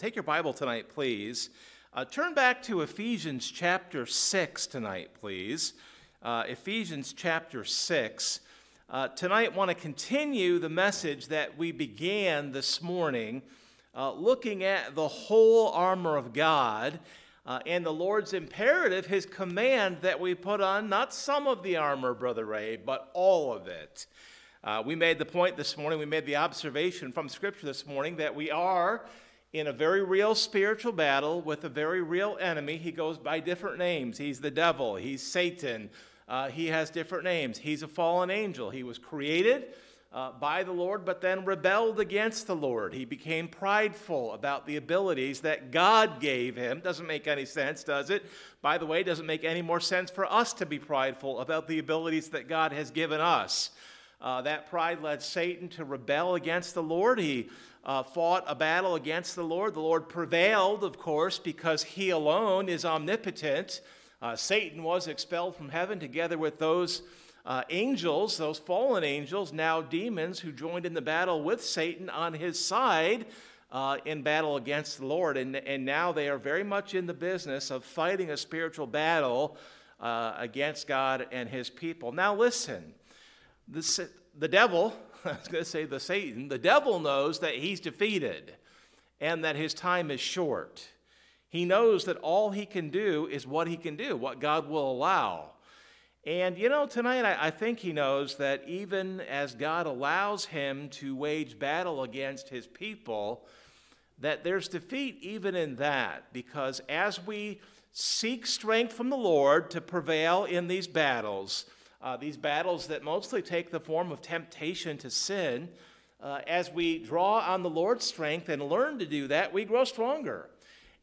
Take your Bible tonight, please. Uh, turn back to Ephesians chapter 6 tonight, please. Uh, Ephesians chapter 6. Uh, tonight, want to continue the message that we began this morning, uh, looking at the whole armor of God uh, and the Lord's imperative, his command that we put on not some of the armor, Brother Ray, but all of it. Uh, we made the point this morning, we made the observation from Scripture this morning that we are in a very real spiritual battle with a very real enemy. He goes by different names. He's the devil, he's Satan. Uh, he has different names. He's a fallen angel. He was created uh, by the Lord, but then rebelled against the Lord. He became prideful about the abilities that God gave him. Doesn't make any sense, does it? By the way, doesn't make any more sense for us to be prideful about the abilities that God has given us. Uh, that pride led Satan to rebel against the Lord. He uh, fought a battle against the Lord. The Lord prevailed, of course, because he alone is omnipotent. Uh, Satan was expelled from heaven together with those uh, angels, those fallen angels, now demons, who joined in the battle with Satan on his side uh, in battle against the Lord. And, and now they are very much in the business of fighting a spiritual battle uh, against God and his people. Now, listen, the, the devil I was going to say the Satan, the devil knows that he's defeated and that his time is short. He knows that all he can do is what he can do, what God will allow. And you know, tonight I, I, think he knows that even as God allows him to wage battle against his people, that there's defeat even in that, because as we seek strength from the Lord to prevail in these battles, uh, these battles that mostly take the form of temptation to sin, uh, as we draw on the Lord's strength and learn to do that, we grow stronger.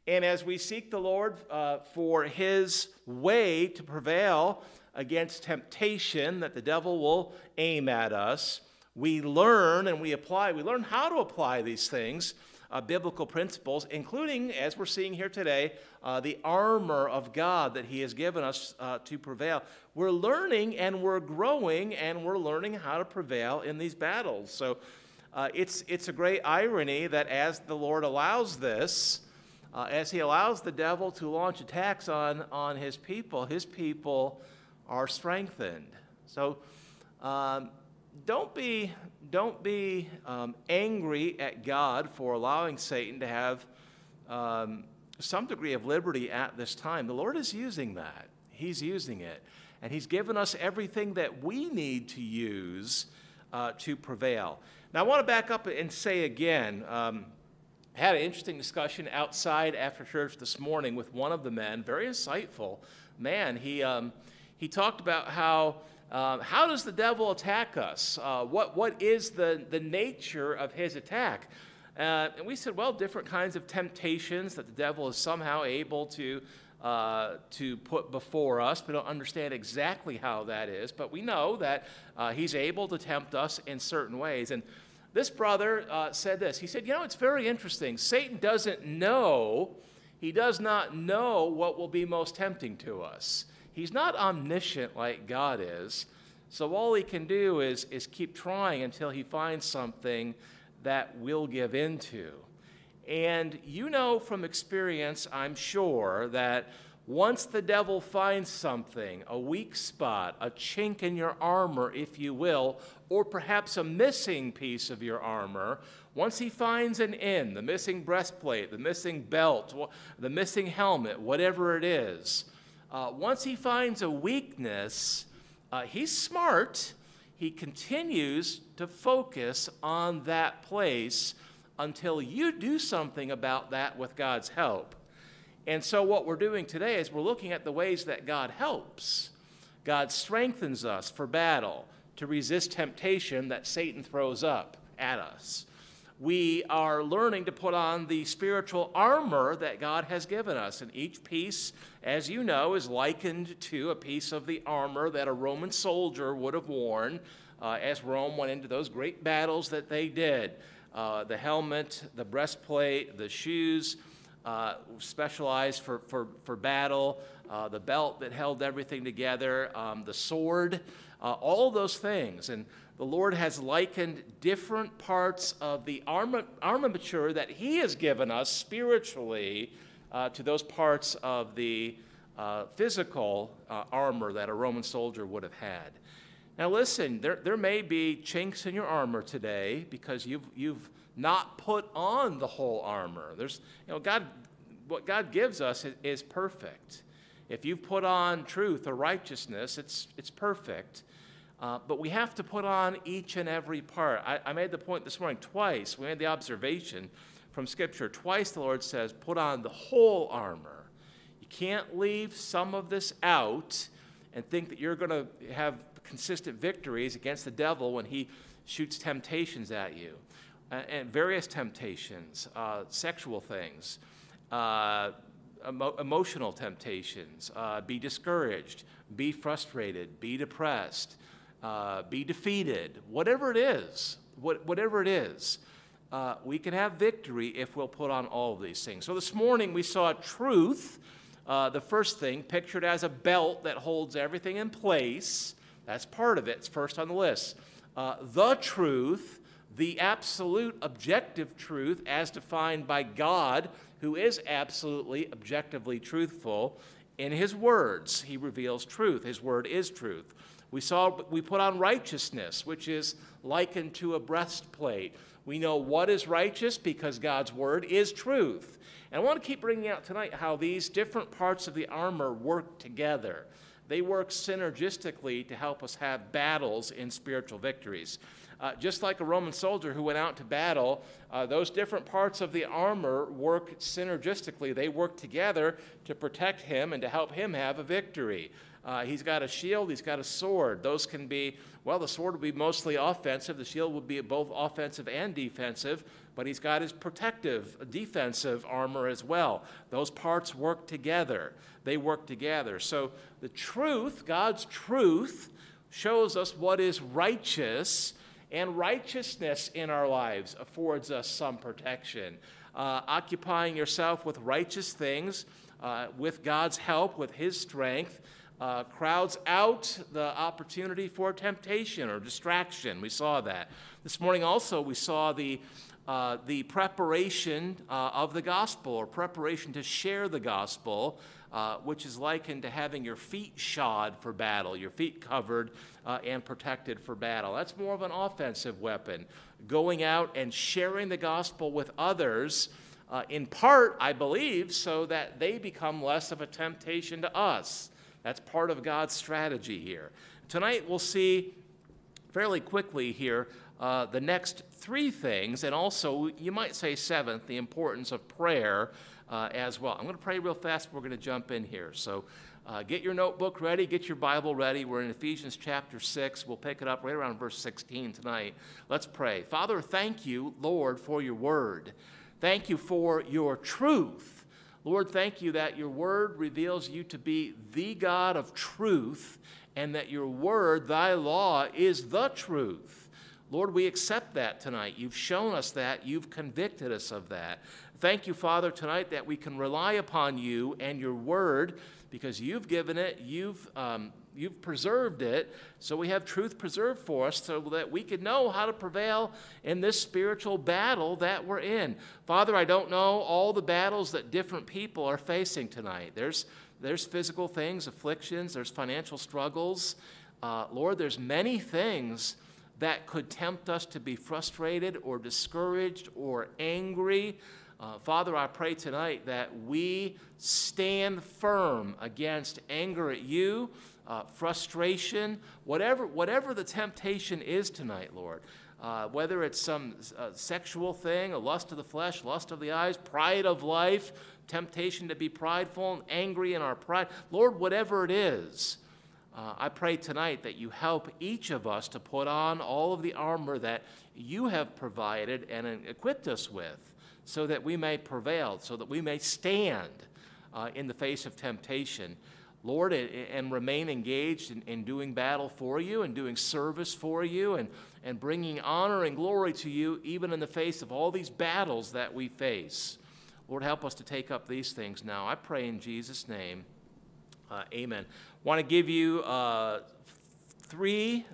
And as we seek the Lord uh, for His way to prevail against temptation that the devil will aim at us, we learn and we apply, we learn how to apply these things uh, biblical principles, including, as we're seeing here today, uh, the armor of God that He has given us uh, to prevail. We're learning and we're growing and we're learning how to prevail in these battles. So uh, it's, it's a great irony that as the Lord allows this, uh, as He allows the devil to launch attacks on, on His people, His people are strengthened. So um, don't be don't be um, angry at God for allowing Satan to have um, some degree of liberty at this time. The Lord is using that. He's using it. And He's given us everything that we need to use uh, to prevail. Now, I want to back up and say again um, had an interesting discussion outside after church this morning with one of the men, very insightful man. He, um, he talked about how uh, how does the devil attack us? Uh, what, what is the, the nature of his attack? Uh, and we said, well, different kinds of temptations that the devil is somehow able to, uh, to put before us. We don't understand exactly how that is, but we know that uh, he's able to tempt us in certain ways. And this brother uh, said this. He said, you know, it's very interesting. Satan doesn't know, he does not know what will be most tempting to us. He's not omniscient like God is. So all he can do is, is keep trying until he finds something that we'll give into. And you know from experience, I'm sure, that once the devil finds something, a weak spot, a chink in your armor, if you will, or perhaps a missing piece of your armor, once he finds an end, the missing breastplate, the missing belt, the missing helmet, whatever it is, uh, once he finds a weakness, uh, he's smart. He continues to focus on that place until you do something about that with God's help. And so, what we're doing today is we're looking at the ways that God helps. God strengthens us for battle to resist temptation that Satan throws up at us we are learning to put on the spiritual armor that God has given us. And each piece, as you know, is likened to a piece of the armor that a Roman soldier would have worn uh, as Rome went into those great battles that they did. Uh, the helmet, the breastplate, the shoes, uh, specialized for, for, for battle, uh, the belt that held everything together, um, the sword, uh, all those things. And the Lord has likened different parts of the armature that He has given us spiritually uh, to those parts of the uh, physical uh, armor that a Roman soldier would have had. Now, listen, there, there may be chinks in your armor today because you've, you've not put on the whole armor. There's, you know, God, what God gives us is, is perfect. If you've put on truth or righteousness, it's, it's perfect. Uh, but we have to put on each and every part. I, I, made the point this morning twice. We made the observation from Scripture. Twice the Lord says, put on the whole armor. You can't leave some of this out and think that you're going to have consistent victories against the devil when he shoots temptations at you. Uh, and various temptations, uh, sexual things, uh, emo- emotional temptations, uh, be discouraged, be frustrated, be depressed uh, be defeated, whatever it is, what, whatever it is, uh, we can have victory if we'll put on all of these things. So this morning we saw truth, uh, the first thing, pictured as a belt that holds everything in place. That's part of it, it's first on the list. Uh, the truth, the absolute objective truth as defined by God, who is absolutely objectively truthful. In his words, he reveals truth. His word is truth. We saw we put on righteousness, which is likened to a breastplate. We know what is righteous because God's word is truth. And I want to keep bringing out tonight how these different parts of the armor work together. They work synergistically to help us have battles in spiritual victories. Uh, just like a Roman soldier who went out to battle, uh, those different parts of the armor work synergistically. They work together to protect him and to help him have a victory. Uh, he's got a shield, he's got a sword. Those can be, well, the sword would be mostly offensive, the shield would be both offensive and defensive, but he's got his protective, defensive armor as well. Those parts work together. They work together. So the truth, God's truth, shows us what is righteous, and righteousness in our lives affords us some protection. Uh, occupying yourself with righteous things, uh, with God's help, with His strength, uh, crowds out the opportunity for temptation or distraction. We saw that. This morning also, we saw the, uh, the preparation uh, of the gospel or preparation to share the gospel. Uh, which is likened to having your feet shod for battle, your feet covered uh, and protected for battle. That's more of an offensive weapon. Going out and sharing the gospel with others, uh, in part, I believe, so that they become less of a temptation to us. That's part of God's strategy here. Tonight we'll see fairly quickly here uh, the next three things, and also, you might say seventh, the importance of prayer uh, as well. I'm going to pray real fast. We're going to jump in here. So uh, get your notebook ready, get your Bible ready. We're in Ephesians chapter 6. We'll pick it up right around verse 16 tonight. Let's pray. Father, thank you, Lord, for your word. Thank you for your truth. Lord, thank you that your word reveals you to be the God of truth and that your word, thy law, is the truth. Lord, we accept that tonight. You've shown us that. You've convicted us of that. Thank you, Father, tonight that we can rely upon you and your word because you've given it, you've um, you've preserved it. So we have truth preserved for us so that we can know how to prevail in this spiritual battle that we're in. Father, I don't know all the battles that different people are facing tonight. There's, there's physical things, afflictions, there's financial struggles. Uh, Lord, there's many things that could tempt us to be frustrated or discouraged or angry. Uh, Father, I pray tonight that we stand firm against anger at you, uh, frustration, whatever, whatever the temptation is tonight, Lord. Uh, whether it's some uh, sexual thing, a lust of the flesh, lust of the eyes, pride of life, temptation to be prideful and angry in our pride. Lord, whatever it is, uh, I pray tonight that you help each of us to put on all of the armor that you have provided and equipped us with so that we may prevail, so that we may stand uh, in the face of temptation. Lord, and remain engaged in, in, doing battle for you and doing service for you and, and bringing honor and glory to you, even in the face of all these battles that we face. Lord, help us to take up these things now. I pray in Jesus' name. Uh, amen. Want to give you uh, three,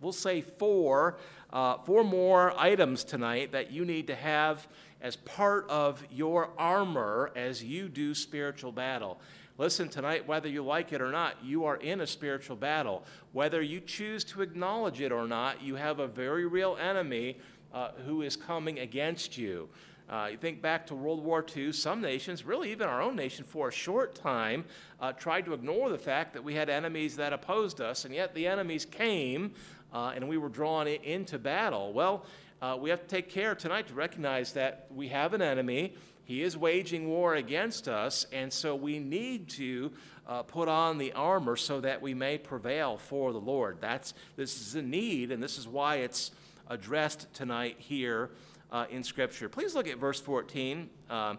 we'll say four, uh, four more items tonight that you need to have as part of your armor as you do spiritual battle. Listen, tonight, whether you like it or not, you are in a spiritual battle. Whether you choose to acknowledge it or not, you have a very real enemy uh, who is coming against you. Uh, you think back to World War II, some nations, really even our own nation, for a short time, uh, tried to ignore the fact that we had enemies that opposed us, and yet the enemies came uh, and we were drawn into battle. Well, uh, we have to take care tonight to recognize that we have an enemy. He is waging war against us, and so we need to uh, put on the armor so that we may prevail for the Lord. That's, this is a need, and this is why it's addressed tonight here uh, in Scripture. Please look at verse 14, uh,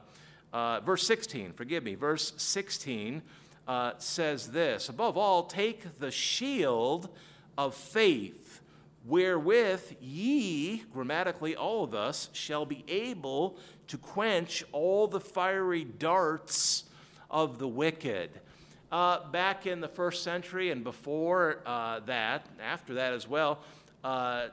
uh, verse 16, forgive me. Verse 16 uh, says this Above all, take the shield of faith, wherewith ye, grammatically all of us, shall be able to quench all the fiery darts of the wicked. Uh, back in the first century and before uh, that, after that as well, uh,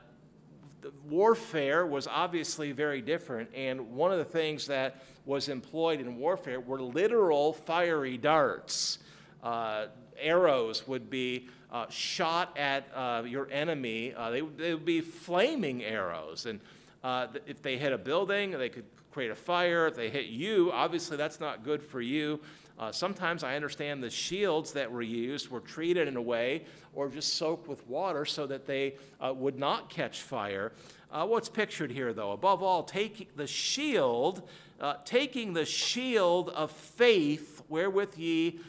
warfare was obviously very different, and one of the things that was employed in warfare were literal fiery darts. Uh, arrows would be uh, shot at uh, your enemy. Uh, they, they, would be flaming arrows, and uh, if they hit a building, they could create a fire. If they hit you, obviously that's not good for you. Uh, sometimes I understand the shields that were used were treated in a way or just soaked with water so that they would not catch fire. What's pictured here, though? Above all, taking the shield, taking the shield of faith wherewith ye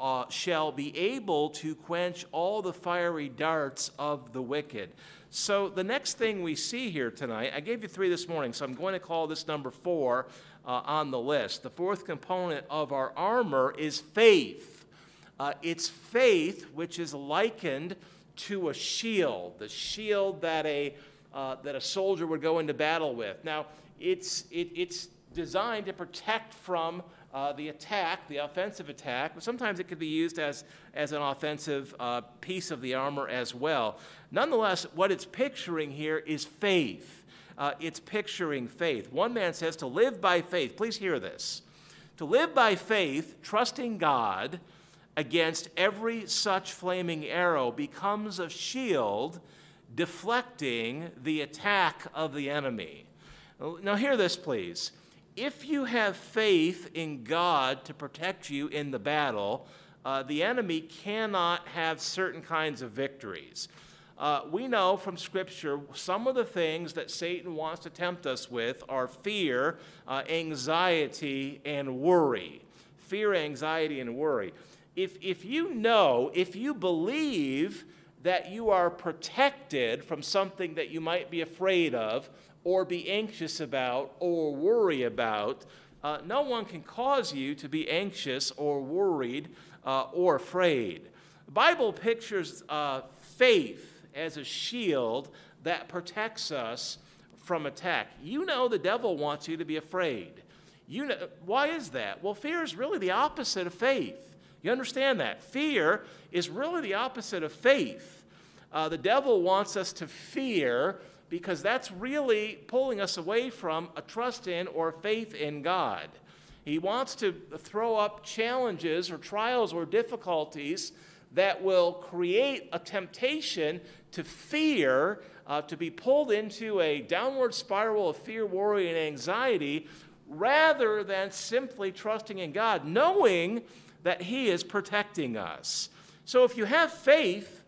uh, shall be able to quench all the fiery darts of the wicked. So, the next thing we see here tonight, I gave you three this morning, so I'm going to call this number four uh, on the list. The fourth component of our armor is faith. Uh, it's faith which is likened to a shield, the shield that a, uh, that a soldier would go into battle with. Now, it's, it, it's designed to protect from uh, the attack, the offensive attack, but sometimes it could be used as, as an offensive uh, piece of the armor as well. Nonetheless, what it's picturing here is faith uh, it's picturing faith. One man says to live by faith, please hear this. To live by faith, trusting God against every such flaming arrow becomes a shield deflecting the attack of the enemy. Now, hear this, please. If you have faith in God to protect you in the battle, uh, the enemy cannot have certain kinds of victories. Uh, we know from Scripture some of the things that Satan wants to tempt us with are fear, uh, anxiety, and worry. Fear, anxiety, and worry. If, if you know, if you believe that you are protected from something that you might be afraid of, or be anxious about, or worry about, uh, no one can cause you to be anxious or worried uh, or afraid. The Bible pictures uh, faith as a shield that protects us from attack. You know the devil wants you to be afraid. You know why is that? Well, fear is really the opposite of faith. You understand that? Fear is really the opposite of faith. Uh, the devil wants us to fear because that's really pulling us away from a trust in or faith in God. He wants to throw up challenges or trials or difficulties that will create a temptation to fear, uh, to be pulled into a downward spiral of fear, worry, and anxiety, rather than simply trusting in God, knowing that He is protecting us. So if you have faith,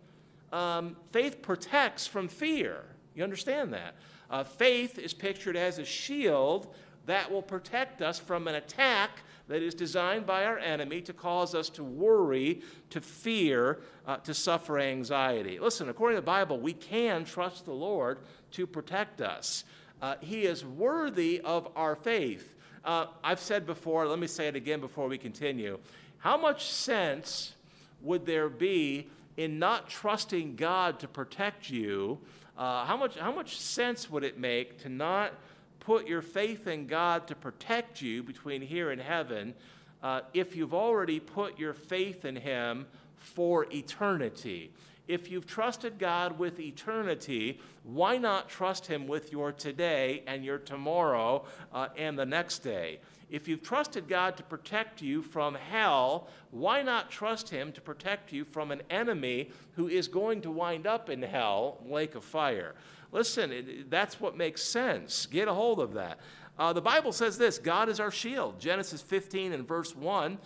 um, faith protects from fear. You understand that? Uh, faith is pictured as a shield that will protect us from an attack that is designed by our enemy to cause us to worry, to fear, uh, to suffer anxiety. Listen, according to the Bible, we can trust the Lord to protect us. Uh, he is worthy of our faith. Uh, I've said before, let me say it again before we continue. How much sense would there be in not trusting God to protect you? Uh, how, much, how much sense would it make to not put your faith in God to protect you between here and heaven uh, if you've already put your faith in Him for eternity? If you've trusted God with eternity, why not trust Him with your today and your tomorrow uh, and the next day? If you've trusted God to protect you from hell, why not trust Him to protect you from an enemy who is going to wind up in hell, lake of fire? Listen, that's what makes sense. Get a hold of that. Uh, the Bible says this God is our shield. Genesis 15 and verse 1.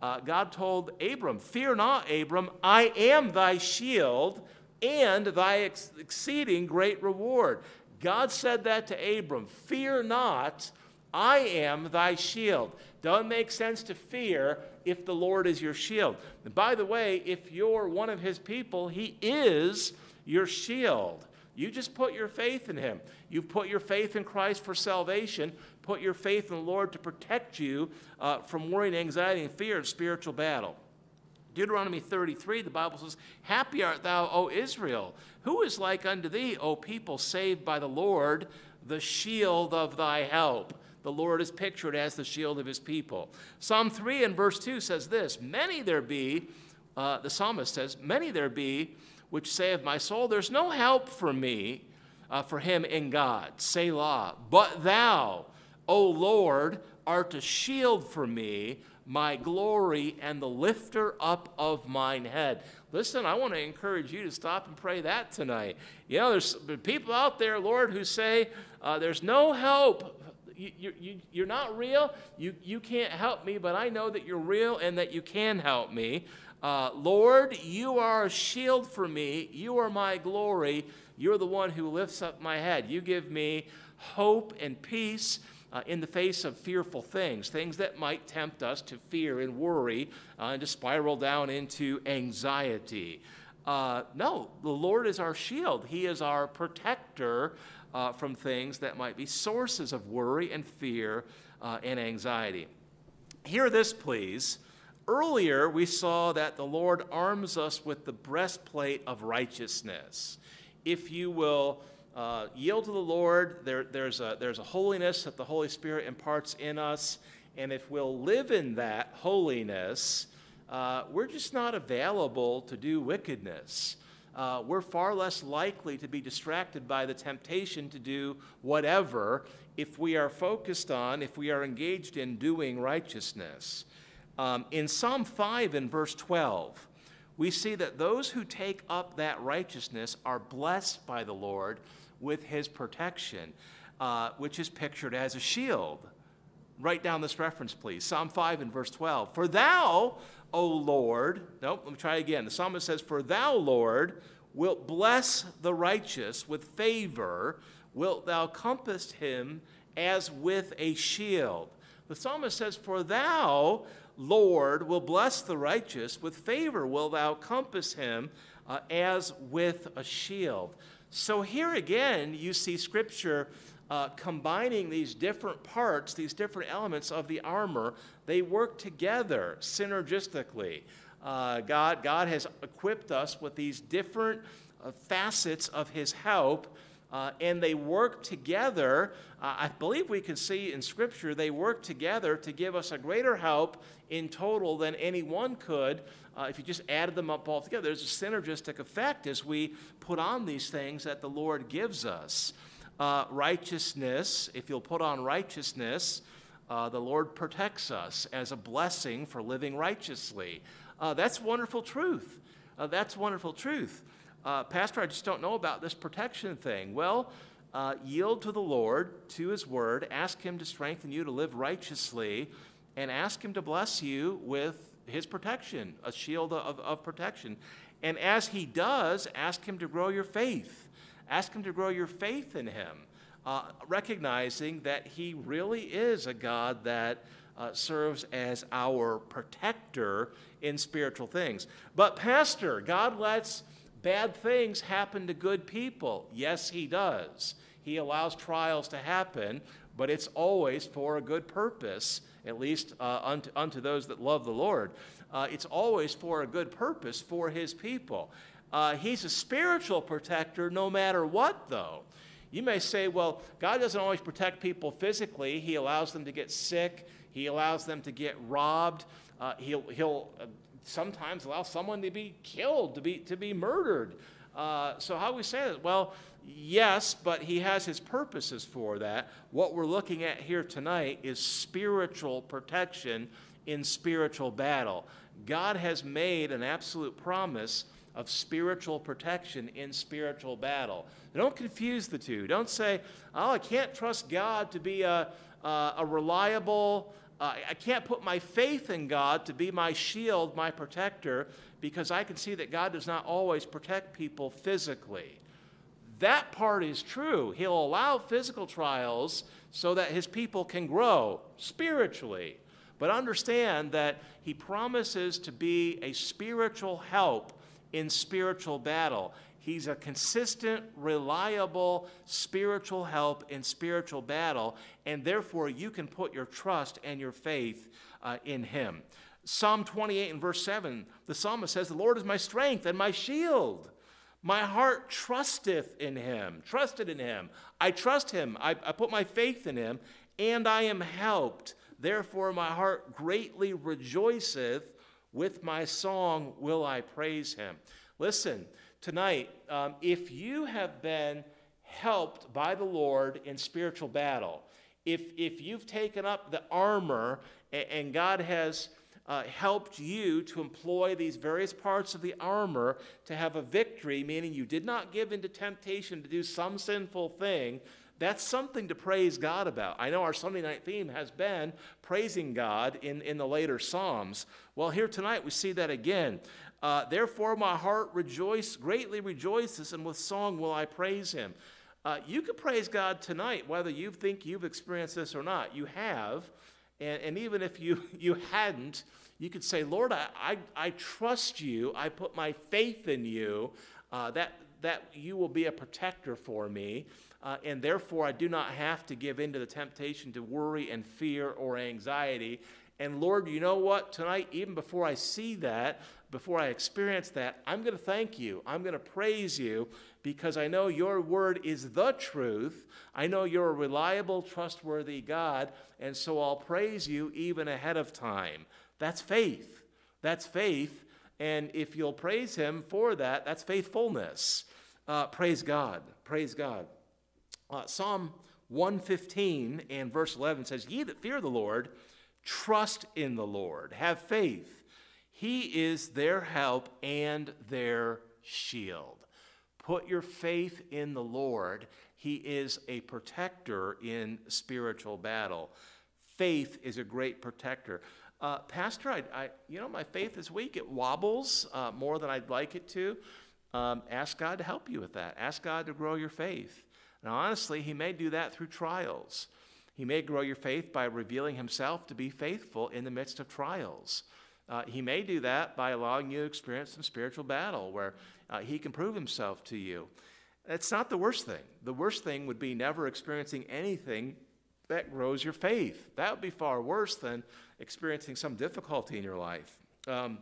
Uh, God told Abram, Fear not, Abram, I am thy shield and thy ex- exceeding great reward. God said that to Abram, Fear not, I am thy shield. Doesn't make sense to fear if the Lord is your shield. And by the way, if you're one of his people, he is your shield. You just put your faith in him. You've put your faith in Christ for salvation. Put your faith in the Lord to protect you uh, from worry and anxiety and fear of spiritual battle. Deuteronomy 33, the Bible says, Happy art thou, O Israel. Who is like unto thee, O people saved by the Lord, the shield of thy help? The Lord is pictured as the shield of his people. Psalm 3 and verse 2 says this Many there be, uh, the psalmist says, Many there be which say of my soul, There's no help for me, uh, for him in God. Selah. But thou, O Lord, art a shield for me, my glory, and the lifter up of mine head. Listen, I want to encourage you to stop and pray that tonight. You know, there's people out there, Lord, who say, uh, There's no help you, you, you're not real. You, you can't help me, but I know that you're real and that you can help me. Uh, Lord, you are a shield for me. You are my glory. You're the one who lifts up my head. You give me hope and peace. Uh, in the face of fearful things, things that might tempt us to fear and worry uh, and to spiral down into anxiety. Uh, no, the Lord is our shield. He is our protector uh, from things that might be sources of worry and fear uh, and anxiety. Hear this, please. Earlier, we saw that the Lord arms us with the breastplate of righteousness. If you will uh, yield to the Lord, there, there's, a, there's a holiness that the Holy Spirit imparts in us. And if we'll live in that holiness, uh, we're just not available to do wickedness. Uh, we're far less likely to be distracted by the temptation to do whatever if we are focused on, if we are engaged in doing righteousness. Um, in Psalm 5 and verse 12, we see that those who take up that righteousness are blessed by the Lord with his protection, uh, which is pictured as a shield. Write down this reference, please. Psalm 5 and verse 12. For thou, O Lord, nope, let me try again. The psalmist says, For thou, Lord, wilt bless the righteous with favor, wilt thou compass him as with a shield. The psalmist says, For thou, Lord, will bless the righteous, with favor will thou compass him uh, as with a shield. So here again, you see Scripture uh, combining these different parts, these different elements of the armor. They work together synergistically. Uh, God, God has equipped us with these different uh, facets of His help uh, and they work together. Uh, I believe we can see in Scripture they work together to give us a greater help in total than any one could uh, if you just added them up all together. There's a synergistic effect as we put on these things that the Lord gives us. Uh, righteousness, if you'll put on righteousness, uh, the Lord protects us as a blessing for living righteously. Uh, that's wonderful truth. that's wonderful truth uh, Pastor, I just don't know about this protection thing. Well, uh, yield to the Lord, to His Word, ask Him to strengthen you to live righteously, and ask Him to bless you with His protection, a shield of, of protection. And as He does, ask Him to grow your faith. Ask Him to grow your faith in Him, uh, recognizing that He really is a God that uh, serves as our protector in spiritual things. But, Pastor, God lets bad things happen to good people. Yes, He does. He allows trials to happen, but it's always for a good purpose, at least uh, unto, unto, those that love the Lord. Uh, it's always for a good purpose for His people. Uh, he's a spiritual protector no matter what, though. You may say, well, God doesn't always protect people physically. He allows them to get sick, He allows them to get robbed. Uh, he'll he'll uh, sometimes allow someone to be killed, to be, to be murdered. Uh, so, how do we say that? Well, yes, but He has His purposes for that. What we're looking at here tonight is spiritual protection in spiritual battle. God has made an absolute promise of spiritual protection in spiritual battle. Don't confuse the two. Don't say, oh, I can't trust God to be a, a, reliable, uh, I can't put my faith in God to be my shield, my protector, because I can see that God does not always protect people physically. That part is true. He'll allow physical trials so that his people can grow spiritually. But understand that he promises to be a spiritual help in spiritual battle. He's a consistent, reliable spiritual help in spiritual battle, and therefore you can put your trust and your faith uh, in him. Psalm 28 and verse 7, the psalmist says, The Lord is my strength and my shield. My heart trusteth in him, trusted in him. I trust him. I, I put my faith in him, and I am helped. Therefore, my heart greatly rejoiceth. With my song will I praise him. Listen, tonight, um, if you have been helped by the Lord in spiritual battle, if, if you've taken up the armor and, and God has uh, helped you to employ these various parts of the armor to have a victory, meaning you did not give into temptation to do some sinful thing, that's something to praise God about. I know our Sunday night theme has been praising God in, in the later Psalms. Well, here tonight we see that again. Uh, Therefore, my heart rejoice, greatly rejoices, and with song will I praise him. Uh, you can praise God tonight, whether you think you've experienced this or not. You have. And, and even if you, you hadn't, you could say, Lord, I, I, I trust you. I put my faith in you uh, that, that you will be a protector for me uh, and therefore I do not have to give in to the temptation to worry and fear or anxiety. And Lord, you know what? Tonight, even before I see that, before I experience that, I'm going to thank you. I'm going to praise you because I know your word is the truth. I know you're a reliable, trustworthy God. And so I'll praise you even ahead of time. That's faith. That's faith. And if you'll praise him for that, that's faithfulness. Uh, praise God. Praise God. Uh, Psalm 115 and verse 11 says, Ye that fear the Lord, trust in the Lord, have faith. He is their help and their shield. Put your faith in the Lord. He is a protector in spiritual battle. Faith is a great protector. Uh, Pastor, I, I, you know, my faith is weak. It wobbles uh, more than I'd like it to. Um, ask God to help you with that. Ask God to grow your faith. Now, honestly, He may do that through trials. He may grow your faith by revealing Himself to be faithful in the midst of trials. Uh, he may do that by allowing you to experience some spiritual battle where uh, He can prove Himself to you. It's not the worst thing. The worst thing would be never experiencing anything that grows your faith. That would be far worse than experiencing some difficulty in your life. Um,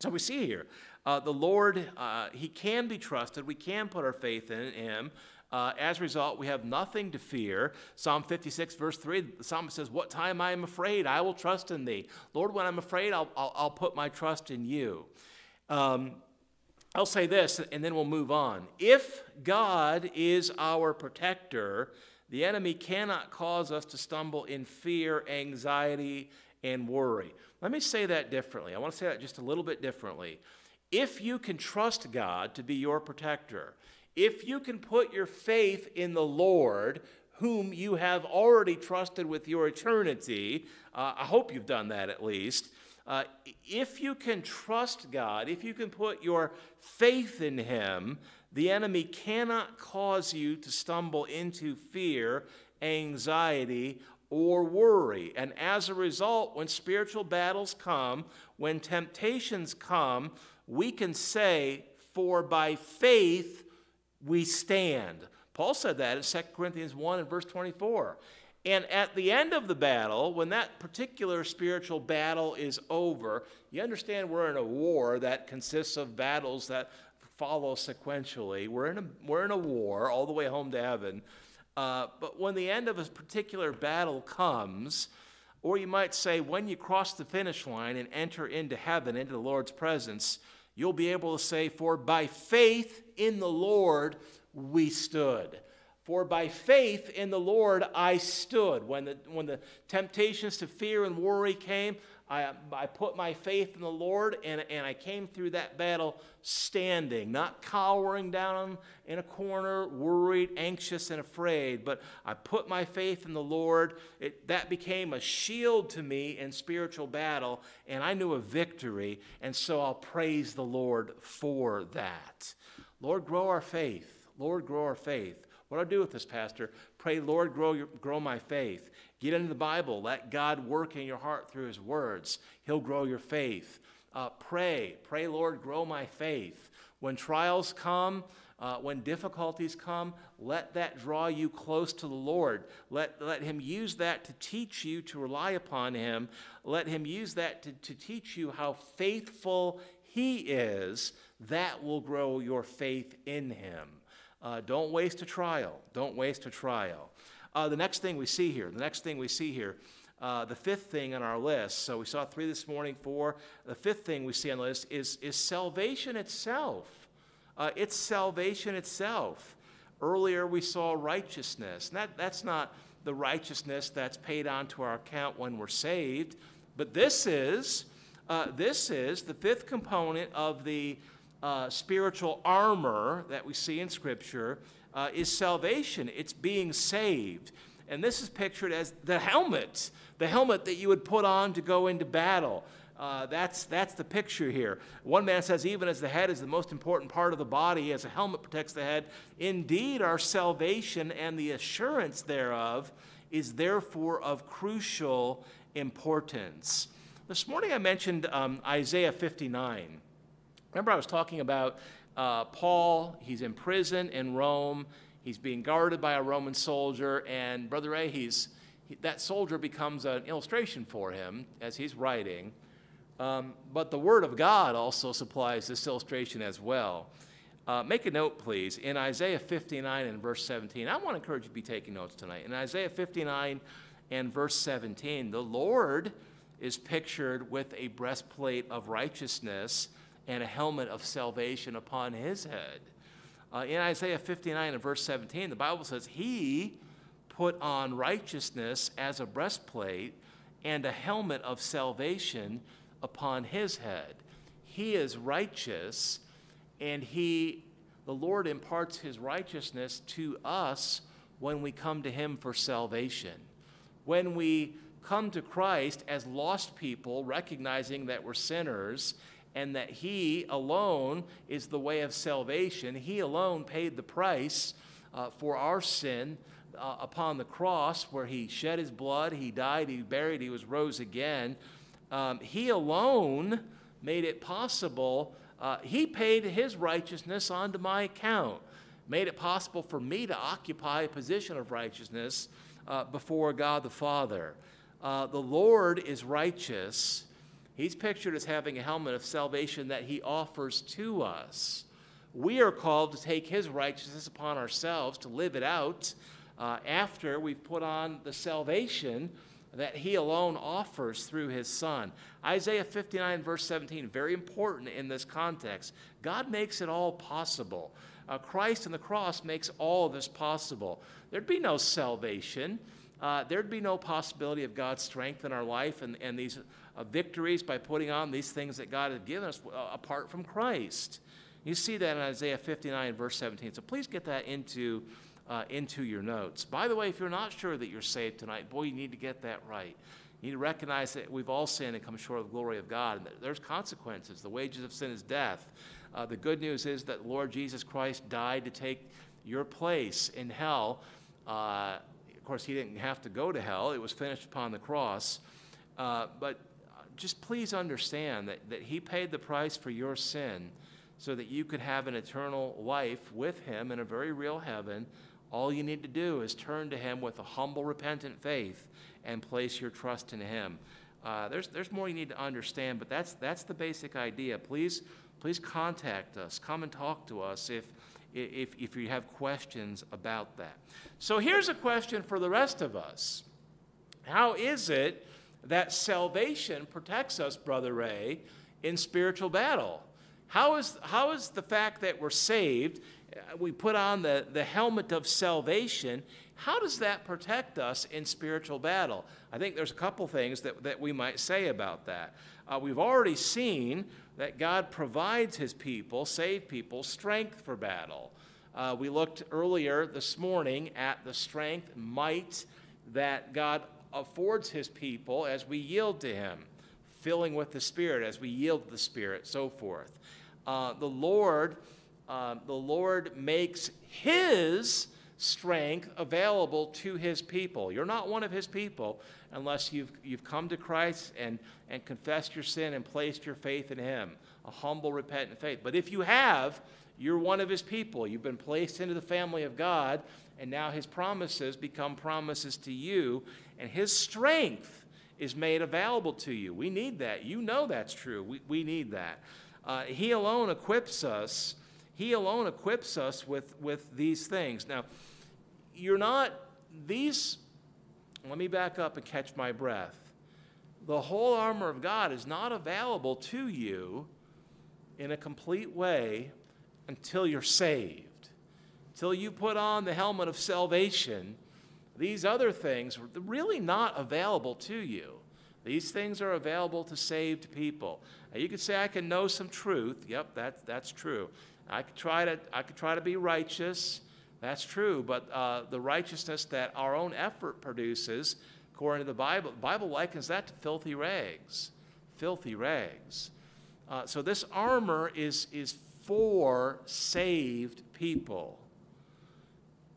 so we see here, uh, the Lord, uh, He can be trusted. We can put our faith in Him. Uh, as a result, we have nothing to fear. Psalm 56, verse 3, the psalmist says, What time I am afraid, I will trust in thee. Lord, when I'm afraid, I'll, I'll, I'll put my trust in you. Um, I'll say this, and then we'll move on. If God is our protector, the enemy cannot cause us to stumble in fear, anxiety, and worry. Let me say that differently. I want to say that just a little bit differently. If you can trust God to be your protector, if you can put your faith in the Lord, whom you have already trusted with your eternity, uh, I hope you've done that at least. Uh, if you can trust God, if you can put your faith in Him, the enemy cannot cause you to stumble into fear, anxiety, or worry. And as a result, when spiritual battles come, when temptations come, we can say, For by faith we stand. Paul said that in 2 Corinthians 1 and verse 24. And at the end of the battle, when that particular spiritual battle is over, you understand we're in a war that consists of battles that follow sequentially. We're in a, we're in a war all the way home to heaven. Uh, but when the end of a particular battle comes, or you might say, when you cross the finish line and enter into heaven, into the Lord's presence, you'll be able to say, For by faith in the Lord we stood. For by faith in the Lord I stood. When the, when the temptations to fear and worry came, I, I put my faith in the Lord and, and I came through that battle standing, not cowering down in a corner, worried, anxious, and afraid, but I put my faith in the Lord. It, that became a shield to me in spiritual battle, and I knew a victory, and so I'll praise the Lord for that. Lord, grow our faith. Lord, grow our faith. What do I do with this, Pastor? Pray, Lord, grow, your, grow my faith. Get into the Bible. Let God work in your heart through His words. He'll grow your faith. Uh, pray. Pray, Lord, grow my faith. When trials come, uh, when difficulties come, let that draw you close to the Lord. Let, let Him use that to teach you to rely upon Him. Let Him use that to, to teach you how faithful He is. That will grow your faith in Him. Uh, don't waste a trial. Don't waste a trial. Uh, the next thing we see here, the next thing we see here, uh, the fifth thing on our list, so we saw three this morning, four. The fifth thing we see on the list is, is salvation itself. Uh, it's salvation itself. Earlier we saw righteousness. And that, that's not the righteousness that's paid onto our account when we're saved, but this is, uh, this is the fifth component of the uh, spiritual armor that we see in Scripture uh, is salvation. It's being saved. And this is pictured as the helmet, the helmet that you would put on to go into battle. Uh, that's, that's the picture here. One man says, even as the head is the most important part of the body, as a helmet protects the head, indeed our salvation and the assurance thereof is therefore of crucial importance. This morning I mentioned um, Isaiah 59. Remember, I was talking about uh, Paul, he's in prison in Rome. He's being guarded by a Roman soldier, and Brother Ray, he's, he, that soldier becomes an illustration for him as he's writing. Um, but the Word of God also supplies this illustration as well. Uh, make a note, please. In Isaiah 59 and verse 17, I want to encourage you to be taking notes tonight. In Isaiah 59 and verse 17, the Lord is pictured with a breastplate of righteousness and a helmet of salvation upon his head. Uh, in Isaiah 59 and verse 17, the Bible says, He put on righteousness as a breastplate and a helmet of salvation upon his head. He is righteous, and he, the Lord imparts his righteousness to us when we come to him for salvation. When we come to Christ as lost people, recognizing that we're sinners and that He alone is the way of salvation. He alone paid the price uh, for our sin uh, upon the cross, where He shed His blood, He died, He buried, He was rose again. Um, he alone made it possible. Uh, he paid His righteousness onto my account, made it possible for me to occupy a position of righteousness uh, before God the Father. Uh, the Lord is righteous. He's pictured as having a helmet of salvation that he offers to us. We are called to take his righteousness upon ourselves, to live it out uh, after we've put on the salvation that he alone offers through his son. Isaiah 59, verse 17, very important in this context. God makes it all possible. Uh, Christ and the cross makes all of this possible. There'd be no salvation. Uh, there'd be no possibility of God's strength in our life and, and these uh, victories by putting on these things that God has given us uh, apart from Christ. You see that in Isaiah 59, verse 17. So please get that into, uh, into your notes. By the way, if you're not sure that you're saved tonight, boy, you need to get that right. You need to recognize that we've all sinned and come short of the glory of God, and there's consequences. The wages of sin is death. Uh, the good news is that Lord Jesus Christ died to take your place in hell. Uh, of course, he didn't have to go to hell, it was finished upon the cross. Uh, but just please understand that, that He paid the price for your sin so that you could have an eternal life with Him in a very real heaven. All you need to do is turn to Him with a humble, repentant faith and place your trust in Him. Uh, there's, there's more you need to understand, but that's, that's the basic idea. Please, please contact us. Come and talk to us if, if, if you have questions about that. So here's a question for the rest of us How is it that salvation protects us, Brother Ray, in spiritual battle? How is, how is the fact that we're saved, uh, we put on the, the helmet of salvation, how does that protect us in spiritual battle? I think there's a couple things that, that we might say about that. Uh, we've already seen that God provides his people, saved people, strength for battle. Uh, we looked earlier this morning at the strength, might that God affords his people as we yield to him, filling with the Spirit as we yield to the Spirit, so forth. Uh, the Lord, uh, the Lord makes his strength available to his people. You're not one of his people unless you've, you've come to Christ and, and confessed your sin and placed your faith in him, a humble, repentant faith. But if you have, you're one of his people. You've been placed into the family of God, and now his promises become promises to you, and his strength is made available to you. We need that. You know that's true. We, we need that. Uh, he alone equips us he alone equips us with, with these things. Now, you're not, these, let me back up and catch my breath. The whole armor of God is not available to you in a complete way until you're saved. Until you put on the helmet of salvation, these other things really not available to you. These things are available to saved people. You could say, I can know some truth. Yep, that, that's true. I could try to, I could try to be righteous. That's true. But uh, the righteousness that our own effort produces, according to the Bible, the Bible likens that to filthy rags. Filthy rags. Uh, so this armor is, is for saved people.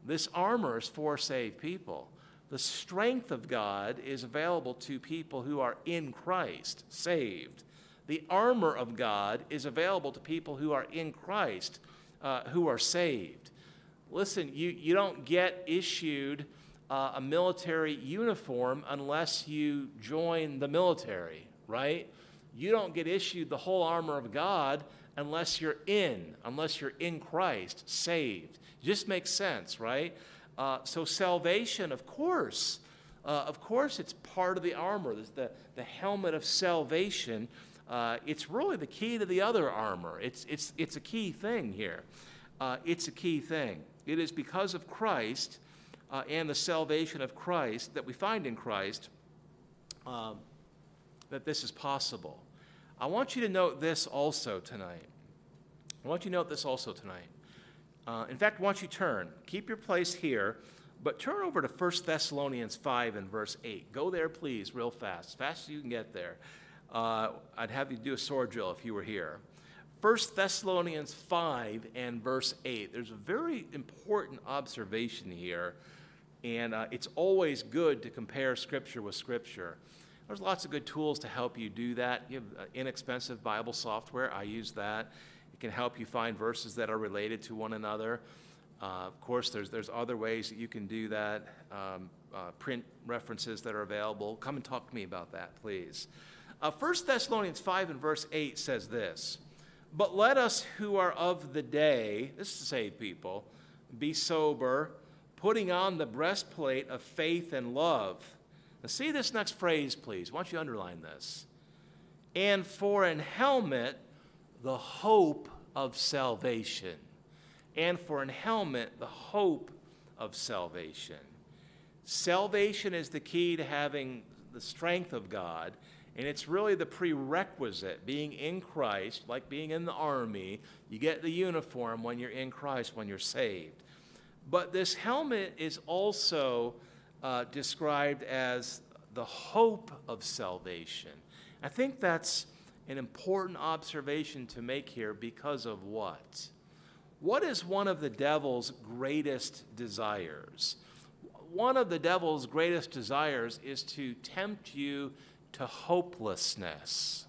This armor is for saved people. The strength of God is available to people who are in Christ, saved the armor of God is available to people who are in Christ, uh, who are saved. Listen, you, you don't get issued uh, a military uniform unless you join the military, right? You don't get issued the whole armor of God unless you're in, unless you're in Christ, saved. Just makes sense, right? Uh, so salvation, of course, uh, of course, it's part of the armor. the, the helmet of salvation uh, it's really the key to the other armor. It's, it's, it's a key thing here. Uh, it's a key thing. It is because of Christ uh, and the salvation of Christ that we find in Christ um, that this is possible. I want you to note this also tonight. I want you to note this also tonight. Uh, in fact, once you turn. Keep your place here, but turn over to 1 Thessalonians 5 and verse 8. Go there, please, real fast, fast as you can get there. Uh, I'd have you do a sword drill if you were here. 1 Thessalonians 5 and verse 8. There's a very important observation here, and uh, it's always good to compare Scripture with Scripture. There's lots of good tools to help you do that. You have uh, inexpensive Bible software, I use that. It can help you find verses that are related to one another. Uh, of course, there's, there's other ways that you can do that, um, uh, print references that are available. Come and talk to me about that, please. Uh, 1 Thessalonians 5 and verse 8 says this But let us who are of the day, this is to save people, be sober, putting on the breastplate of faith and love. Now, see this next phrase, please. Why don't you underline this? And for an helmet, the hope of salvation. And for an helmet, the hope of salvation. Salvation is the key to having the strength of God. And it's really the prerequisite, being in Christ, like being in the army. You get the uniform when you're in Christ, when you're saved. But this helmet is also uh, described as the hope of salvation. I think that's an important observation to make here because of what? What is one of the devil's greatest desires? One of the devil's greatest desires is to tempt you to hopelessness.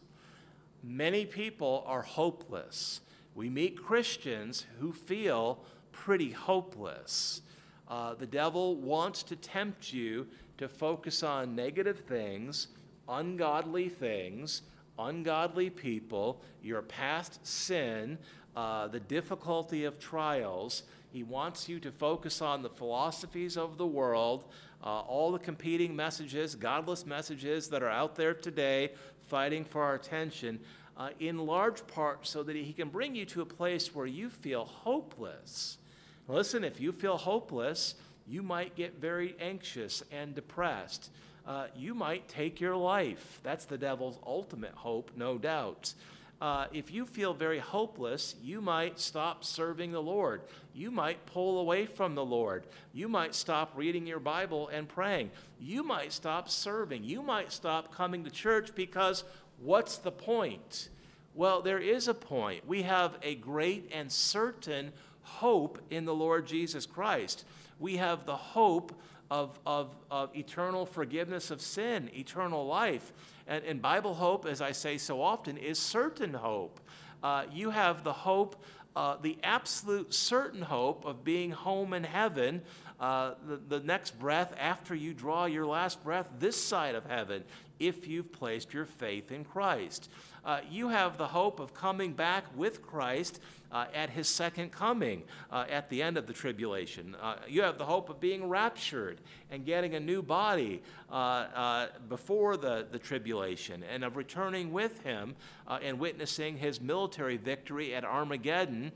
Many people are hopeless. We meet Christians who feel pretty hopeless. Uh, the devil wants to tempt you to focus on negative things ungodly things, ungodly people, your past sin, uh, the difficulty of trials. He wants you to focus on the philosophies of the world, uh, all the competing messages, godless messages that are out there today fighting for our attention, uh, in large part so that he can bring you to a place where you feel hopeless. Listen, if you feel hopeless, you might get very anxious and depressed. Uh, you might take your life. That's the devil's ultimate hope, no doubt. Uh, if you feel very hopeless, you might stop serving the Lord. You might pull away from the Lord. You might stop reading your Bible and praying. You might stop serving. You might stop coming to church because what's the point? Well, there is a point. We have a great and certain hope in the Lord Jesus Christ. We have the hope of, of, of eternal forgiveness of sin, eternal life. And, and Bible hope, as I say so often, is certain hope. Uh, you have the hope, uh, the absolute certain hope of being home in heaven uh, the, the next breath after you draw your last breath this side of heaven if you've placed your faith in Christ. Uh, you have the hope of coming back with Christ uh, at his second coming uh, at the end of the tribulation. Uh, you have the hope of being raptured and getting a new body uh, uh, before the, the tribulation and of returning with him and witnessing his military victory at Armageddon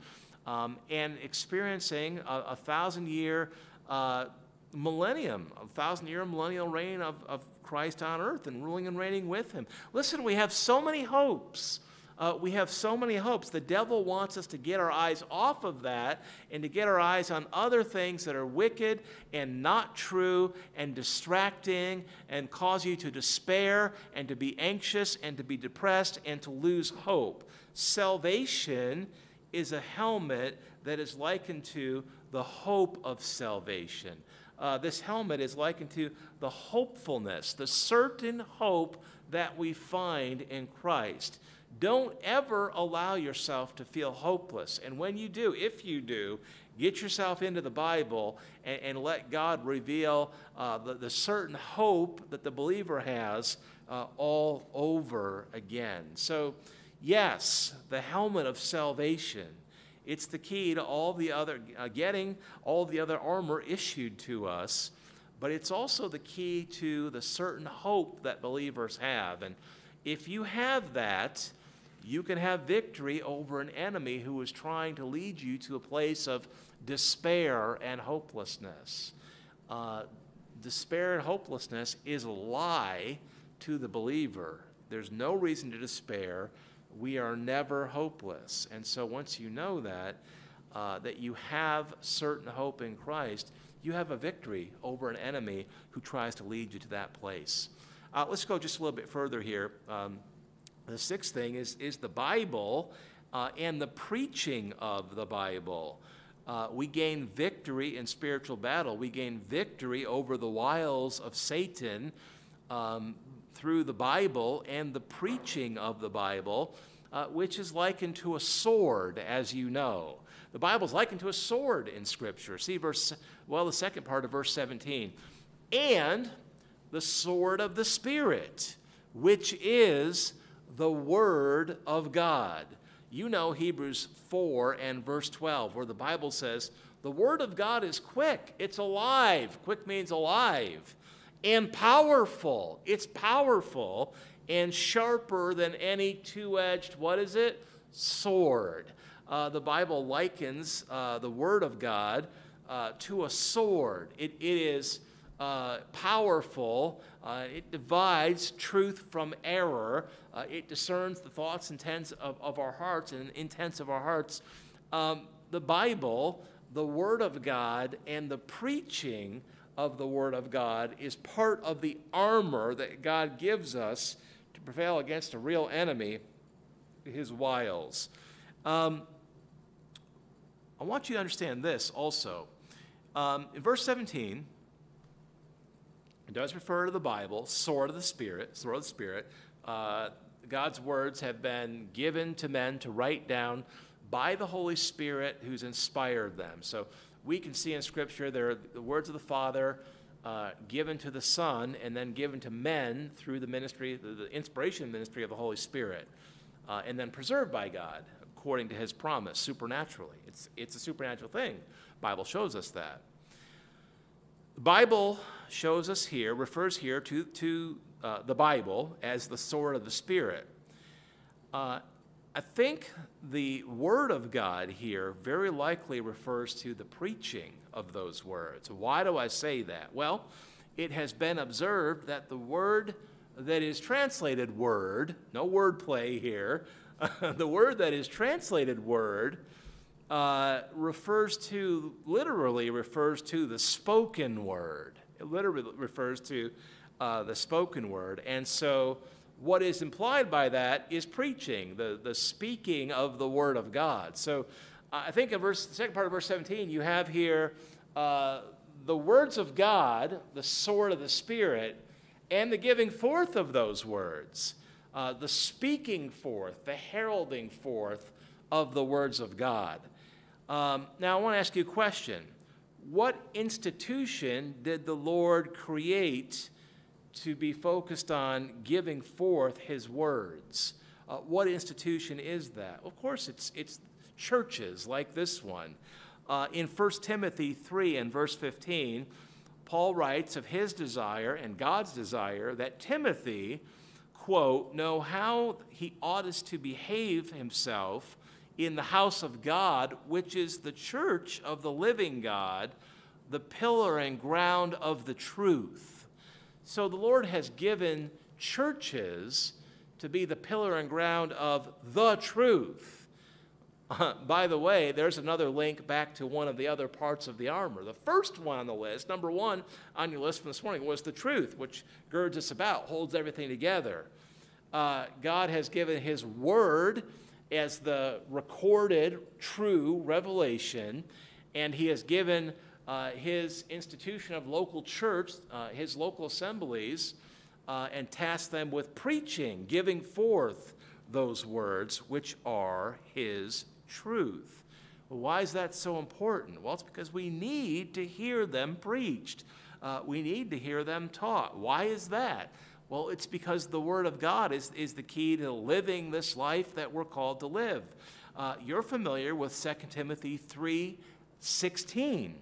um, and experiencing a, a thousand year millennium, a thousand year millennial reign of, of Christ on earth and ruling and reigning with him. Listen, we have so many hopes. Uh, we have so many hopes. The devil wants us to get our eyes off of that and to get our eyes on other things that are wicked and not true and distracting and cause you to despair and to be anxious and to be depressed and to lose hope. Salvation is a helmet that is likened to the hope of salvation uh, this helmet is likened to the hopefulness, the certain hope that we find in Christ. Don't ever allow yourself to feel hopeless. And when you do, if you do, get yourself into the Bible and, and let God reveal uh, the, the, certain hope that the believer has uh, all over again. So, yes, the helmet of salvation it's the key to all the other, uh, getting all the other armor issued to us, but it's also the key to the certain hope that believers have. And if you have that, you can have victory over an enemy who is trying to lead you to a place of despair and hopelessness. Uh, despair and hopelessness is a lie to the believer. There's no reason to despair we are never hopeless. And so once you know that, uh, that you have certain hope in Christ, you have a victory over an enemy who tries to lead you to that place. Uh, let's go just a little bit further here. Um, the sixth thing is, is the Bible uh, and the preaching of the Bible. Uh, we gain victory in spiritual battle. We gain victory over the wiles of Satan um, through the Bible and the preaching of the Bible, uh, which is likened to a sword, as you know. The Bible is likened to a sword in Scripture. See verse, well, the second part of verse 17. And the sword of the Spirit, which is the Word of God. You know Hebrews 4 and verse 12, where the Bible says, The Word of God is quick, it's alive. Quick means alive and powerful. It's powerful and sharper than any two edged, what is it? Sword. Uh, the Bible likens uh, the Word of God uh, to a sword. it, it is uh, powerful, uh, it divides truth from error, uh, it discerns the thoughts and intents of, of our hearts and intents of our hearts. Um, the Bible, the Word of God, and the preaching of the Word of God is part of the armor that God gives us to prevail against a real enemy, his wiles. Um, I want you to understand this also. Um, in verse 17, it does refer to the Bible, sword of the Spirit, sword of the Spirit. Uh, God's words have been given to men to write down by the Holy Spirit who's inspired them. So we can see in Scripture there are the words of the Father uh, given to the Son and then given to men through the ministry, the, the inspiration ministry of the Holy Spirit, uh, and then preserved by God according to his promise supernaturally. It's, it's a supernatural thing. Bible shows us that. The Bible shows us here, refers here to, to uh, the Bible as the sword of the Spirit. Uh, I think the Word of God here very likely refers to the preaching of those words. Why do I say that? Well, it has been observed that the word that is translated word, no word play here, the word that is translated word uh, refers to, literally refers to the spoken word. It literally refers to uh, the spoken word. And so, what is implied by that is preaching, the, the speaking of the word of God. So, I think in verse, the second part of verse 17, you have here uh, the words of God, the sword of the Spirit, and the giving forth of those words, uh, the speaking forth, the heralding forth of the words of God. Um, now, I want to ask you a question. What institution did the Lord create to be focused on giving forth his words? Uh, what institution is that? Of course, it's, it's churches like this one. Uh, in 1 Timothy 3 and verse 15, Paul writes of his desire and God's desire that Timothy, quote, know how he ought to behave himself in the house of God, which is the church of the living God, the pillar and ground of the truth. So the Lord has given churches to be the pillar and ground of the truth. Uh, by the way, there's another link back to one of the other parts of the armor. The first one on the list, number one on your list from this morning, was the truth, which girds us about, holds everything together. Uh, God has given His word as the recorded true revelation, and He has given uh, His institution of local church, uh, His local assemblies, uh, and tasked them with preaching, giving forth those words which are His truth. Well, why is that so important? Well, it's because we need to hear them preached. Uh, we need to hear them taught. Why is that? Well, it's because the Word of God is, is the key to living this life that we're called to live. Uh, you're familiar with 2 Timothy 3 16,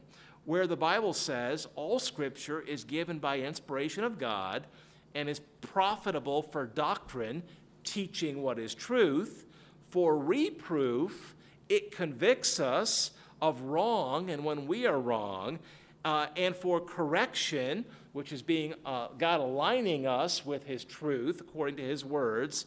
where the Bible says all Scripture is given by inspiration of God and is profitable for doctrine, teaching what is truth, for reproof, it convicts us of wrong and when we are wrong, uh, and for correction, which is being uh, God aligning us with His truth according to His words,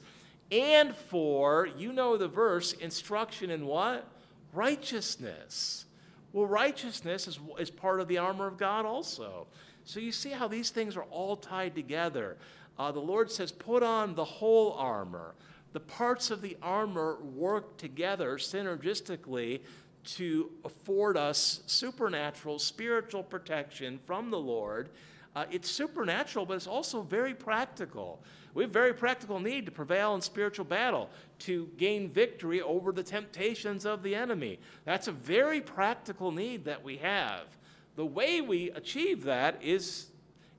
and for, you know the verse, instruction in what? Righteousness. Well, righteousness is, is part of the armor of God also. So you see how these things are all tied together. Uh, the Lord says, put on the whole armor the parts of the armor work together synergistically to afford us supernatural, spiritual protection from the Lord. Uh, it's supernatural, but it's also very practical. We have very practical need to prevail in spiritual battle, to gain victory over the temptations of the enemy. That's a very practical need that we have. The way we achieve that is,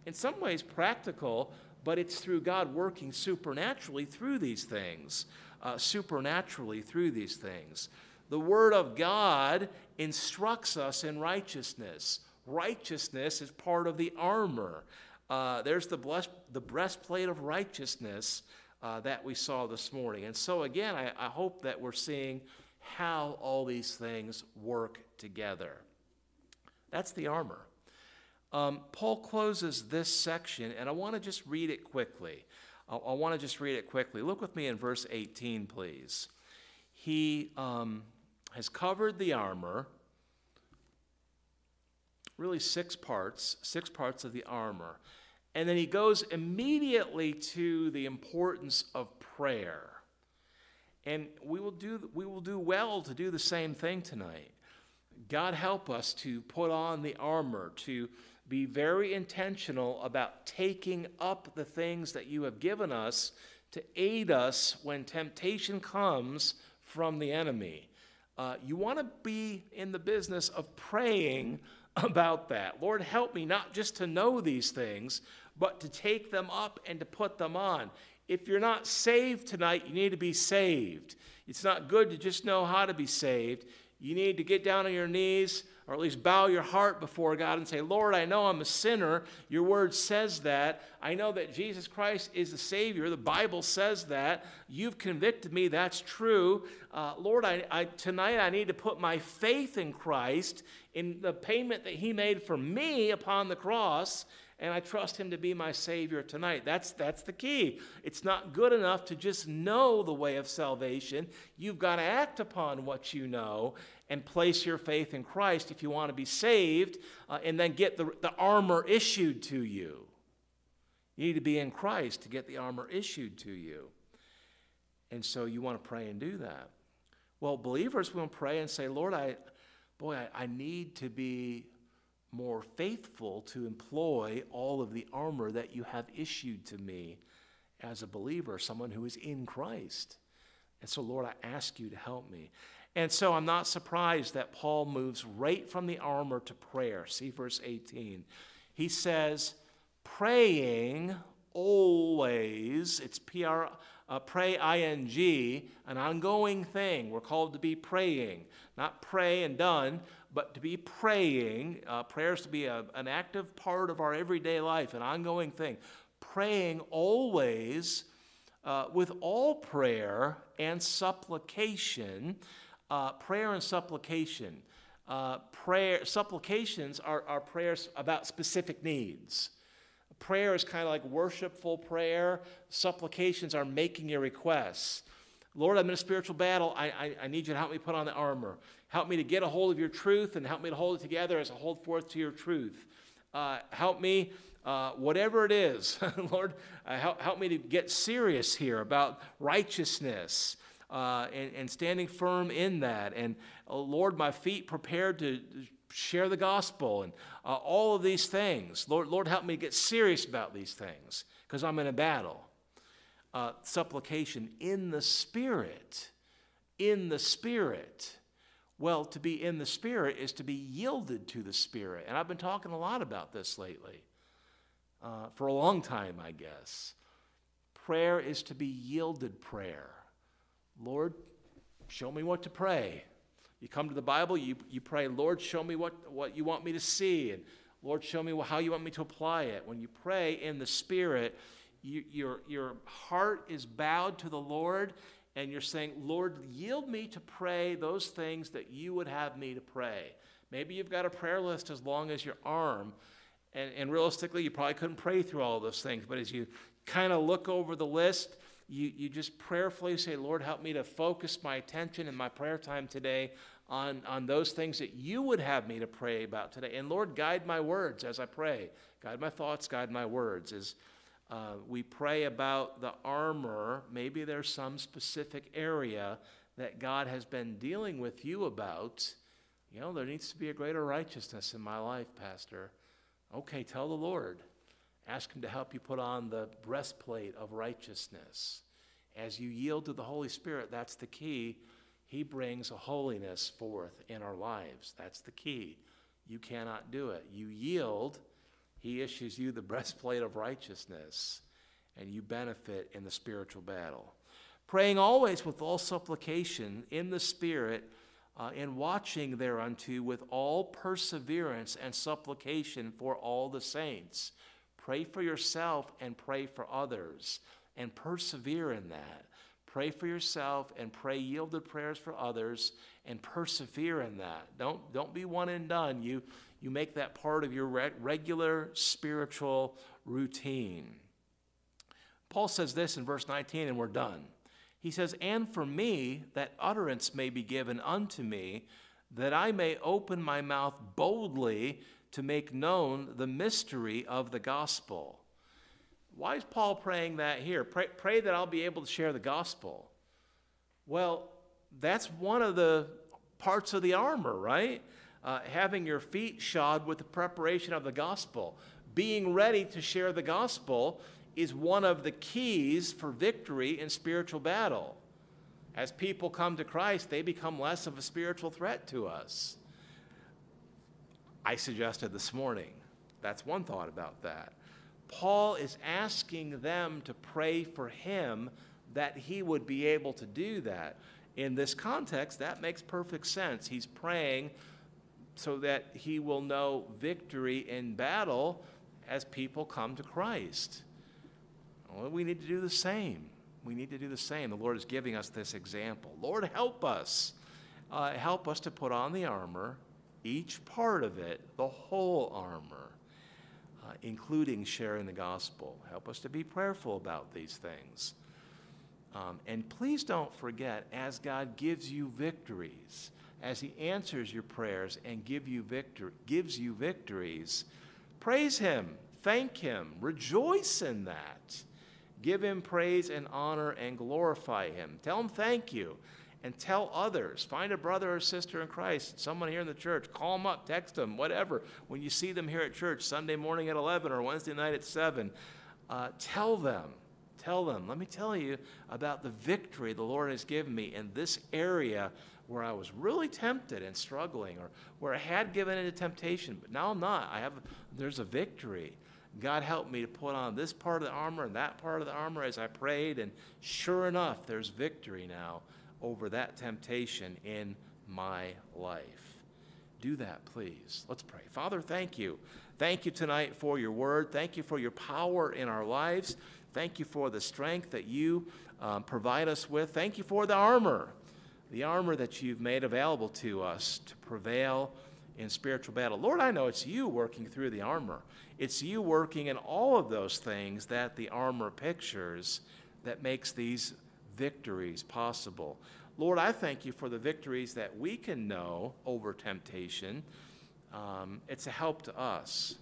in some ways, practical, but it's through God working supernaturally through these things, uh, supernaturally through these things. The Word of God instructs us in righteousness. Righteousness is part of the armor. Uh, there's the, blessed, the breastplate of righteousness uh, that we saw this morning. And so, again, I, I hope that we're seeing how all these things work together. That's the armor. Um, Paul closes this section, and I want to just read it quickly. I, I want to just read it quickly. Look with me in verse 18, please. He um, has covered the armor, really six parts, six parts of the armor. And then he goes immediately to the importance of prayer. And we will do, we will do well to do the same thing tonight. God help us to put on the armor, to be very intentional about taking up the things that you have given us to aid us when temptation comes from the enemy. Uh, you want to be in the business of praying about that. Lord, help me not just to know these things, but to take them up and to put them on. If you're not saved tonight, you need to be saved. It's not good to just know how to be saved. You need to get down on your knees or at least bow your heart before God and say, Lord, I know I'm a sinner. Your word says that. I know that Jesus Christ is the Savior. The Bible says that. You've convicted me. That's true. Uh, Lord, I, I, tonight I need to put my faith in Christ, in the payment that He made for me upon the cross and I trust him to be my savior tonight. That's that's the key. It's not good enough to just know the way of salvation. You've got to act upon what you know and place your faith in Christ if you want to be saved uh, and then get the, the armor issued to you. You need to be in Christ to get the armor issued to you. And so you want to pray and do that. Well, believers will pray and say, Lord, I, boy, I, I need to be more faithful to employ all of the armor that you have issued to me as a believer, someone who is in Christ. And so, Lord, I ask you to help me. And so I'm not surprised that Paul moves right from the armor to prayer. See verse 18. He says, praying always, it's P R, uh, pray ing, an ongoing thing. We're called to be praying, not pray and done, but to be praying. Uh, prayers to be a, an active part of our everyday life, an ongoing thing. Praying always uh, with all prayer and supplication uh, prayer and supplication. Uh, prayer, supplications are, are prayers about specific needs. Prayer is kind of like worshipful prayer. Supplications are making your requests. Lord, I'm in a spiritual battle. I, I, I, need you to help me put on the armor. Help me to get a hold of your truth and help me to hold it together as I hold forth to your truth. Uh, help me, uh, whatever it is, Lord, uh, help, help me to get serious here about righteousness uh, and, and, standing firm in that. And oh, Lord, my feet prepared to share the gospel and uh, all of these things. Lord, Lord, help me get serious about these things because I'm in a battle. Uh, supplication in the Spirit. In the Spirit. Well, to be in the Spirit is to be yielded to the Spirit. And I've been talking a lot about this lately, uh, for a long time, I guess. Prayer is to be yielded prayer. Lord, show me what to pray. You come to the Bible, you, you pray, Lord, show me what, what you want me to see, and Lord, show me how you want me to apply it. When you pray in the Spirit, you, your, your heart is bowed to the Lord, and you're saying, Lord, yield me to pray those things that you would have me to pray. Maybe you've got a prayer list as long as your arm, and, and realistically, you probably couldn't pray through all those things, but as you kind of look over the list, you, you just prayerfully say, Lord, help me to focus my attention in my prayer time today on, on those things that you would have me to pray about today. And Lord, guide my words as I pray. Guide my thoughts, guide my words. As uh, we pray about the armor, maybe there's some specific area that God has been dealing with you about. You know, there needs to be a greater righteousness in my life, Pastor. Okay, tell the Lord. Ask Him to help you put on the breastplate of righteousness. As you yield to the Holy Spirit, that's the key. He brings a holiness forth in our lives. That's the key. You cannot do it. You yield, He issues you the breastplate of righteousness, and you benefit in the spiritual battle. Praying always with all supplication in the Spirit, uh, and watching thereunto with all perseverance and supplication for all the saints. Pray for yourself and pray for others and persevere in that. Pray for yourself and pray yielded prayers for others and persevere in that. Don't, don't be one and done. You, you make that part of your regular spiritual routine. Paul says this in verse 19, and we're done. He says, And for me, that utterance may be given unto me, that I may open my mouth boldly to make known the mystery of the gospel. Why is Paul praying that here? Pray, pray that I'll be able to share the gospel. Well, that's one of the parts of the armor, right? Uh, having your feet shod with the preparation of the gospel. Being ready to share the gospel is one of the keys for victory in spiritual battle. As people come to Christ, they become less of a spiritual threat to us. I suggested this morning. That's one thought about that. Paul is asking them to pray for him that he would be able to do that. In this context, that makes perfect sense. He's praying so that he will know victory in battle as people come to Christ. Well, we need to do the same. We need to do the same. The Lord is giving us this example. Lord, help us. Uh, help us to put on the armor, each part of it, the whole armor, uh, including sharing the gospel. Help us to be prayerful about these things. Um, and please don't forget, as God gives you victories, as He answers your prayers and give you victor- gives you victories, praise Him, thank Him, rejoice in that. Give Him praise and honor and glorify Him. Tell Him thank you and tell others. Find a brother or sister in Christ, someone here in the church, call them up, text them, whatever. When you see them here at church, Sunday morning at 11 or Wednesday night at 7, uh, tell them tell them, let me tell you about the victory the Lord has given me in this area where I was really tempted and struggling, or where I had given into temptation, but now I'm not. I have there's a victory. God helped me to put on this part of the armor and that part of the armor as I prayed, and sure enough, there's victory now over that temptation in my life. Do that, please. Let's pray. Father, thank you. Thank you tonight for your word. Thank you for your power in our lives. Thank you for the strength that you um, provide us with. Thank you for the armor, the armor that you've made available to us to prevail in spiritual battle. Lord, I know it's you working through the armor. It's you working in all of those things that the armor pictures that makes these victories possible. Lord, I thank you for the victories that we can know over temptation. Um, it's a help to us.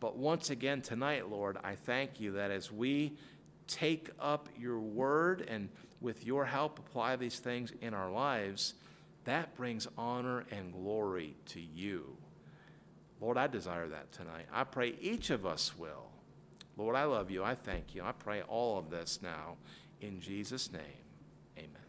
But once again tonight, Lord, I thank you that as we take up your word and with your help apply these things in our lives, that brings honor and glory to you. Lord, I desire that tonight. I pray each of us will. Lord, I love you. I thank you. I pray all of this now in Jesus' name. right,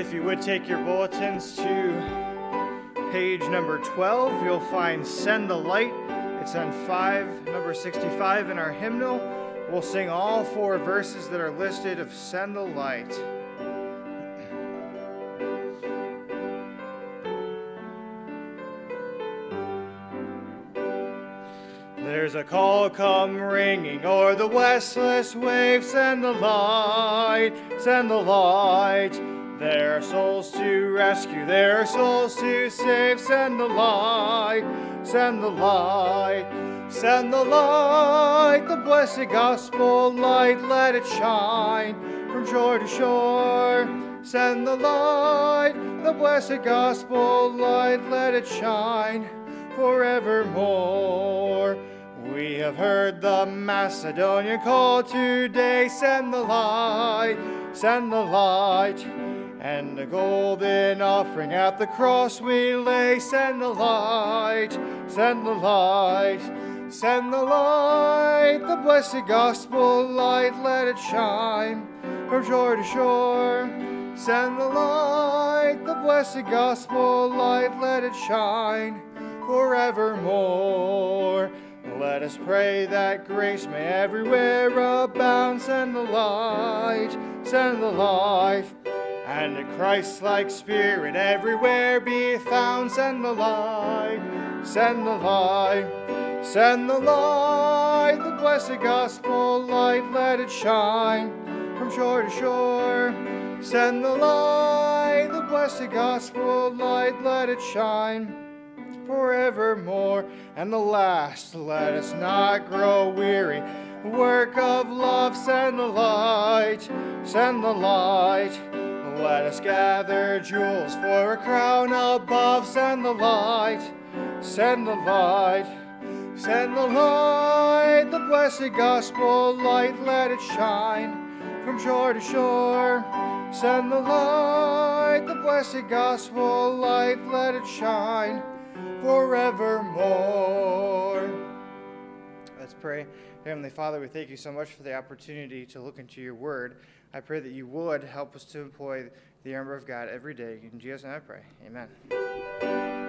if you would take your bulletins to page number 12, you'll find Send the Light. It's on 5, number 65 in our hymnal. We'll sing all four verses that are listed of Send the Light. There's a call come ringing o'er the westless waves, Send the light, send the light. There are souls to rescue, their souls to save. Send the light, send the light, send the light, the blessed gospel light, let it shine from shore to shore. Send the light, the blessed gospel light, let it shine forevermore. We have heard the Macedonian call today. Send the light, send the light. And a golden offering at the cross we lay. Send the light, send the light, send the light, the blessed gospel light, let it shine from shore to shore. Send the light, the blessed gospel light, let it shine forevermore. Let us pray that grace may everywhere abound. Send the light, send the light and a Christ-like spirit everywhere be found. Send the light, send the light, send the light, the blessed gospel light, let it shine from shore to shore. Send the light, the blessed gospel light, let it shine forevermore. And the last, let us not grow weary. Work of love, send the light, send the light. Let us gather jewels for a crown above. Send the light, send the light, send the light, the blessed gospel light, let it shine from shore to shore. Send the light, the blessed gospel light, let it shine forevermore. Let's pray. Heavenly Father, we thank you so much for the opportunity to look into your word. I pray that you would help us to employ the armor of God every day. In Jesus' name I pray. Amen.